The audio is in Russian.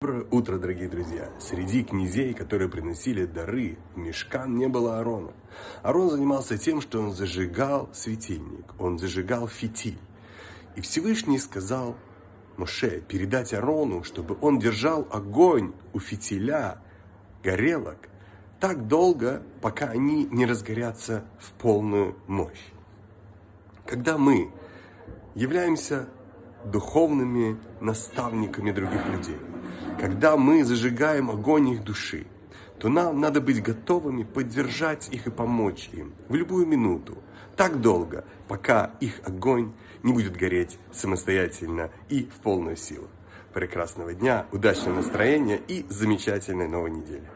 Доброе утро, дорогие друзья! Среди князей, которые приносили дары, в мешкан не было Арона. Арон занимался тем, что он зажигал светильник, он зажигал фитиль. И Всевышний сказал Моше передать Арону, чтобы он держал огонь у фитиля, горелок, так долго, пока они не разгорятся в полную мощь. Когда мы являемся духовными наставниками других людей, когда мы зажигаем огонь их души, то нам надо быть готовыми поддержать их и помочь им в любую минуту, так долго, пока их огонь не будет гореть самостоятельно и в полную силу. Прекрасного дня, удачного настроения и замечательной новой недели.